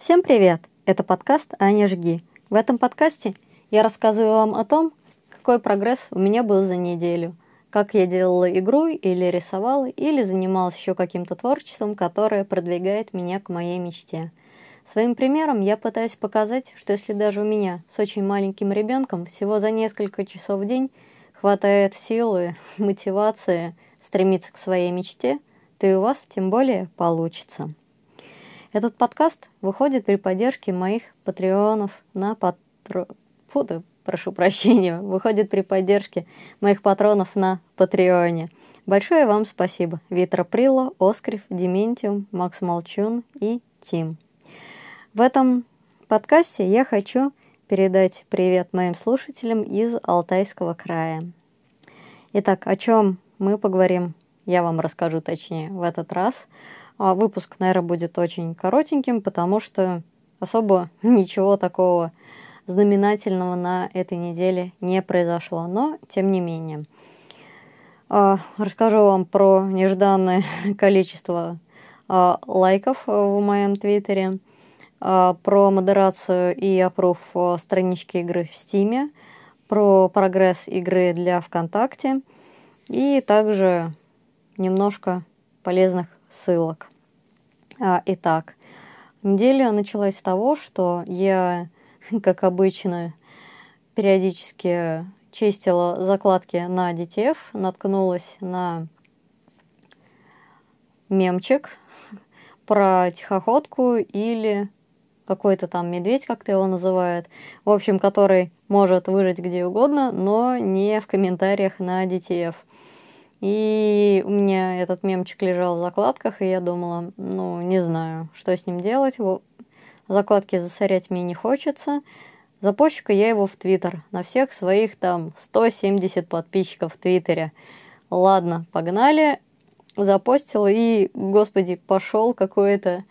Всем привет! Это подкаст «Аня Жги». В этом подкасте я рассказываю вам о том, какой прогресс у меня был за неделю, как я делала игру или рисовала, или занималась еще каким-то творчеством, которое продвигает меня к моей мечте. Своим примером я пытаюсь показать, что если даже у меня с очень маленьким ребенком всего за несколько часов в день хватает силы, мотивации стремиться к своей мечте, то и у вас тем более получится. Этот подкаст выходит при поддержке моих патреонов на патро... Фу, прошу прощения, выходит при поддержке моих патронов на Патреоне. Большое вам спасибо. Витра Прило, Оскрив, Дементиум, Макс Молчун и Тим. В этом подкасте я хочу передать привет моим слушателям из Алтайского края. Итак, о чем мы поговорим, я вам расскажу точнее в этот раз – а выпуск, наверное, будет очень коротеньким, потому что особо ничего такого знаменательного на этой неделе не произошло. Но, тем не менее, а, расскажу вам про нежданное количество а, лайков в моем твиттере, про модерацию и опруф странички игры в Стиме, про прогресс игры для ВКонтакте и также немножко полезных ссылок. А, итак, неделя началась с того, что я, как обычно, периодически чистила закладки на DTF, наткнулась на мемчик про тихоходку или какой-то там медведь, как-то его называют, в общем, который может выжить где угодно, но не в комментариях на DTF. И у меня этот мемчик лежал в закладках, и я думала, ну, не знаю, что с ним делать. Закладки засорять мне не хочется. Запущу-ка я его в Твиттер. На всех своих там 170 подписчиков в Твиттере. Ладно, погнали. Запостил и, господи, пошел какой-то...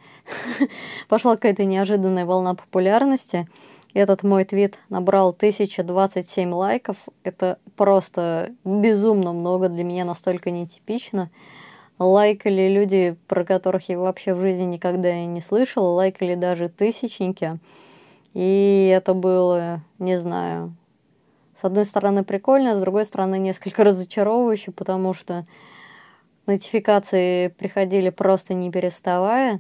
Пошла какая-то неожиданная волна популярности. Этот мой твит набрал 1027 лайков. Это просто безумно много, для меня настолько нетипично. Лайкали люди, про которых я вообще в жизни никогда и не слышала, лайкали даже тысячники. И это было, не знаю, с одной стороны прикольно, с другой стороны несколько разочаровывающе, потому что нотификации приходили просто не переставая.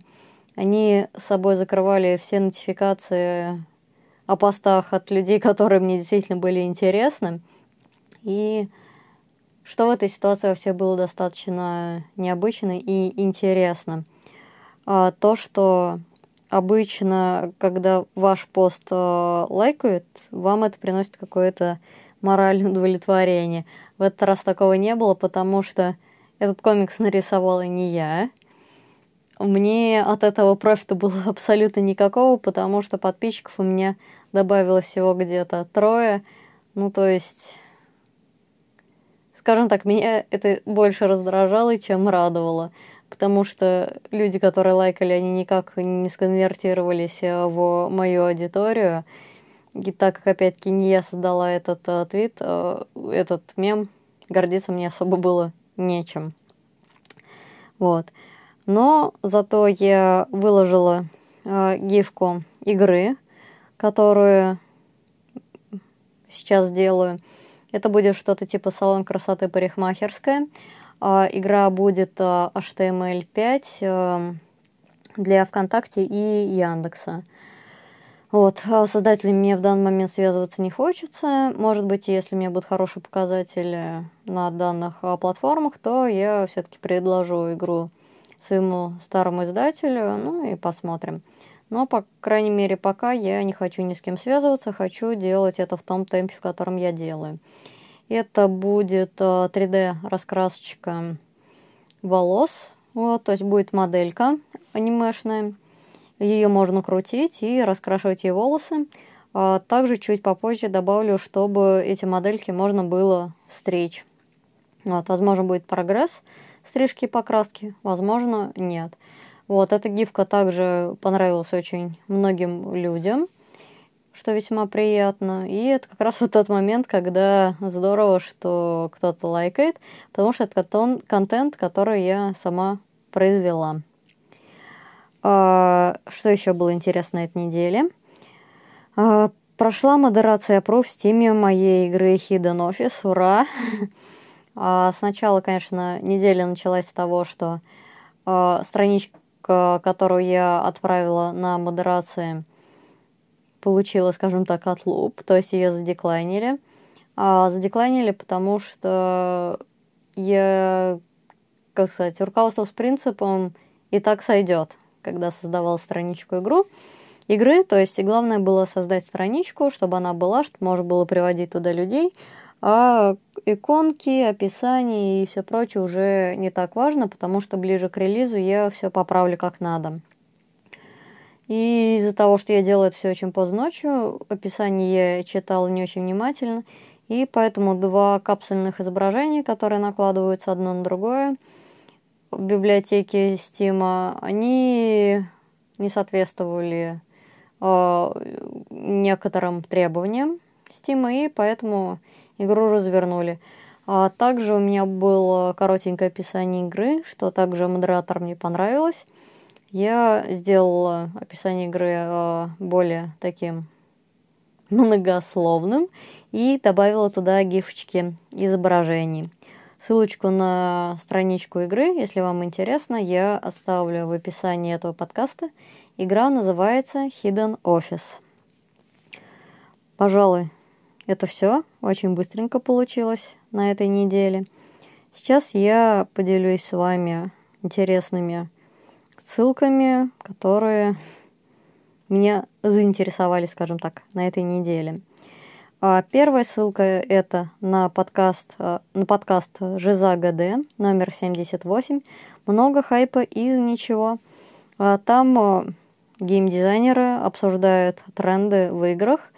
Они с собой закрывали все нотификации о постах от людей, которые мне действительно были интересны. И что в этой ситуации вообще было достаточно необычно и интересно. А, то, что обычно, когда ваш пост э, лайкают, вам это приносит какое-то моральное удовлетворение. В этот раз такого не было, потому что этот комикс нарисовала не я. Мне от этого профита было абсолютно никакого, потому что подписчиков у меня добавилось всего где-то трое. Ну, то есть, скажем так, меня это больше раздражало, чем радовало. Потому что люди, которые лайкали, они никак не сконвертировались э, в мою аудиторию. И так как, опять-таки, не я создала этот uh, твит, uh, этот мем, гордиться мне особо было нечем. Вот. Но зато я выложила э, гифку игры, которую сейчас делаю. Это будет что-то типа салон красоты парикмахерская. А, игра будет а, HTML5 а, для ВКонтакте и Яндекса. Вот, создателями мне в данный момент связываться не хочется. Может быть, если у меня будут хорошие показатели на данных платформах, то я все-таки предложу игру своему старому издателю, ну и посмотрим. Но, по крайней мере, пока я не хочу ни с кем связываться, хочу делать это в том темпе, в котором я делаю. Это будет 3D-раскрасочка э, волос, вот, то есть будет моделька анимешная. Ее можно крутить и раскрашивать ей волосы. А также чуть попозже добавлю, чтобы эти модельки можно было стричь. Вот, возможно, будет прогресс стрижки и покраски, возможно, нет. Вот, эта гифка также понравилась очень многим людям, что весьма приятно. И это как раз вот тот момент, когда здорово, что кто-то лайкает, потому что это контент, который я сама произвела. А, что еще было интересно на этой неделе? А, прошла модерация пров в стиме моей игры Hidden Office. Ура! А, сначала, конечно, неделя началась с того, что страничка, которую я отправила на модерации, получила, скажем так, отлуп, то есть ее задеклайнили. А задеклайнили, потому что я, как сказать, руководствовался принципом «и так сойдет», когда создавал страничку игру, игры, то есть и главное было создать страничку, чтобы она была, чтобы можно было приводить туда людей, а иконки, описание и все прочее уже не так важно, потому что ближе к релизу я все поправлю как надо. И из-за того, что я делаю это все очень поздно ночью, описание я читала не очень внимательно, и поэтому два капсульных изображения, которые накладываются одно на другое в библиотеке Steam, они не соответствовали э, некоторым требованиям Steam, и поэтому игру развернули. А также у меня было коротенькое описание игры, что также модераторам не понравилось я сделала описание игры э, более таким многословным и добавила туда гифочки изображений. Ссылочку на страничку игры, если вам интересно, я оставлю в описании этого подкаста. Игра называется Hidden Office. Пожалуй, это все. Очень быстренько получилось на этой неделе. Сейчас я поделюсь с вами интересными ссылками, которые меня заинтересовали, скажем так, на этой неделе. А первая ссылка это на подкаст, э, на подкаст Жиза ГД номер 78. Много хайпа из ничего. А там э, геймдизайнеры обсуждают тренды в играх,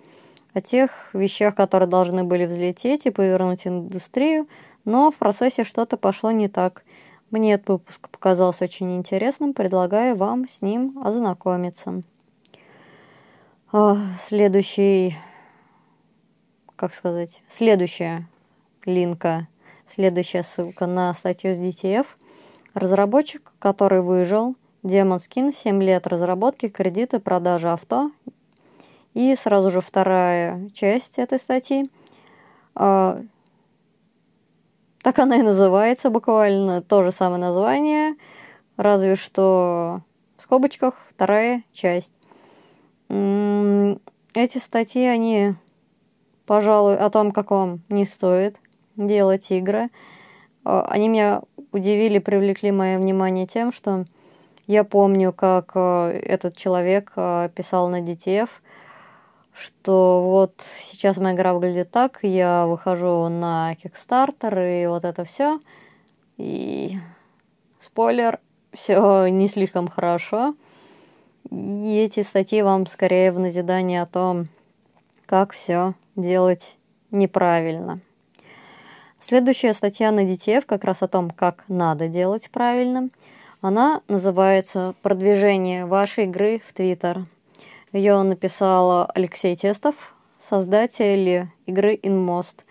о тех вещах, которые должны были взлететь и повернуть индустрию, но в процессе что-то пошло не так. Мне этот выпуск показался очень интересным, предлагаю вам с ним ознакомиться. А, следующий, как сказать, следующая линка, следующая ссылка на статью с DTF. Разработчик, который выжил, Demon Skin, 7 лет разработки, кредиты, продажи авто. И сразу же вторая часть этой статьи. А, так она и называется буквально, то же самое название, разве что в скобочках вторая часть. Эти статьи, они, пожалуй, о том, как вам не стоит делать игры. А, они меня удивили, привлекли мое внимание тем, что я помню, как э, этот человек э, писал на DTF – что вот сейчас моя игра выглядит так, я выхожу на Kickstarter и вот это все. И спойлер, все не слишком хорошо. И эти статьи вам скорее в назидание о том, как все делать неправильно. Следующая статья на DTF как раз о том, как надо делать правильно. Она называется «Продвижение вашей игры в Твиттер». Ее написал Алексей Тестов, создатель игры InMost.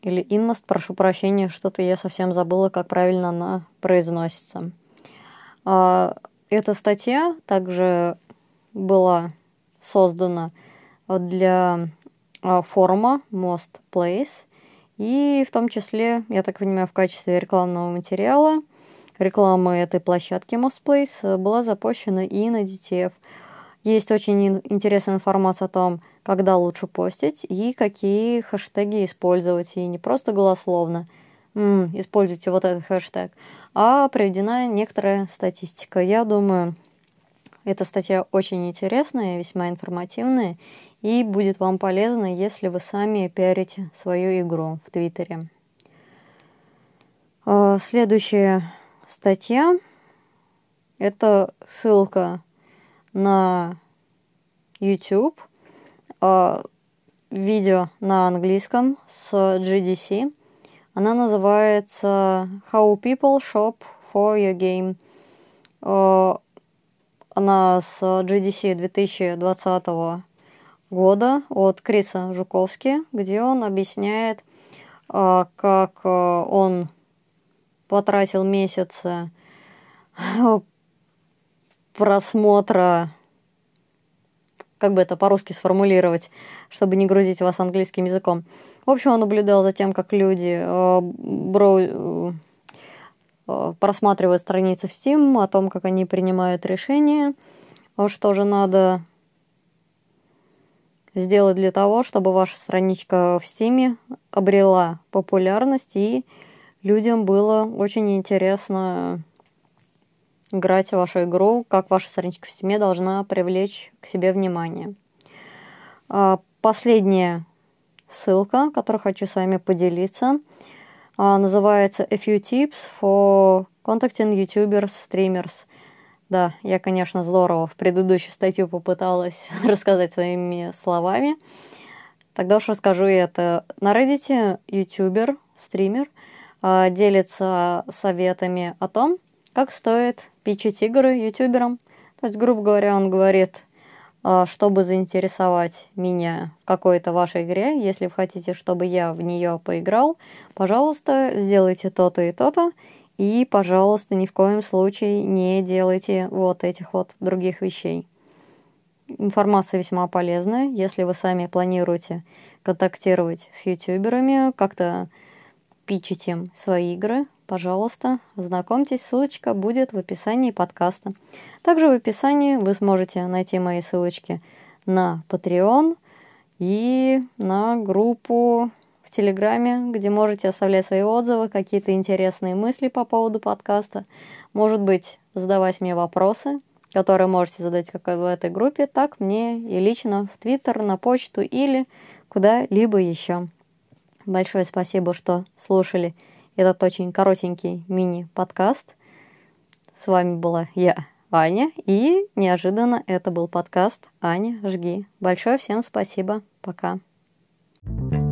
Или InMost, прошу прощения, что-то я совсем забыла, как правильно она произносится. А, эта статья также была создана для а, форума Most Place, и в том числе, я так понимаю, в качестве рекламного материала рекламы этой площадки Most Place была запущена и на DTF – есть очень интересная информация о том, когда лучше постить и какие хэштеги использовать. И не просто голословно м используйте вот этот хэштег, а приведена некоторая статистика. Я думаю, эта статья очень интересная, весьма информативная и будет вам полезна, если вы сами пиарите свою игру в Твиттере. А, следующая статья – это ссылка на YouTube, э, видео на английском с GDC. Она называется How People Shop for Your Game. Э, она с GDC 2020 года от Криса Жуковски, где он объясняет, а, как а, он потратил месяцы просмотра, как бы это по-русски сформулировать, чтобы не грузить вас английским языком. В общем, он наблюдал за тем, как люди э, бро... э, просматривают страницы в Steam, о том, как они принимают решения, что же надо сделать для того, чтобы ваша страничка в Steam обрела популярность и людям было очень интересно играть в вашу игру, как ваша страничка в Steam должна привлечь к себе внимание. А, последняя ссылка, которую хочу с вами поделиться, а, называется A Few Tips for Contacting YouTubers, Streamers. Да, я, конечно, здорово в предыдущую статью попыталась рассказать своими словами. Тогда уж расскажу это. На Reddit ютубер, стример, а, делится советами о том, как стоит пичить игры ютуберам. То есть, грубо говоря, он говорит, а, чтобы заинтересовать меня в какой-то вашей игре, если вы хотите, чтобы я в нее поиграл, пожалуйста, сделайте то-то и то-то, и, пожалуйста, ни в коем случае не делайте вот этих вот других вещей. Информация весьма полезная, если вы сами планируете контактировать с ютуберами, как-то пичить им свои игры, пожалуйста, знакомьтесь, ссылочка будет в описании подкаста. Также в описании вы сможете найти мои ссылочки на Patreon и на группу в Телеграме, где можете оставлять свои отзывы, какие-то интересные мысли по поводу подкаста. Может быть, задавать мне вопросы, которые можете задать как в этой группе, так мне и лично в Твиттер, на почту или куда-либо еще. Большое спасибо, что слушали этот очень коротенький мини-подкаст. С вами была я, Аня, и неожиданно это был подкаст «Аня, жги». Большое всем спасибо. Пока. thank you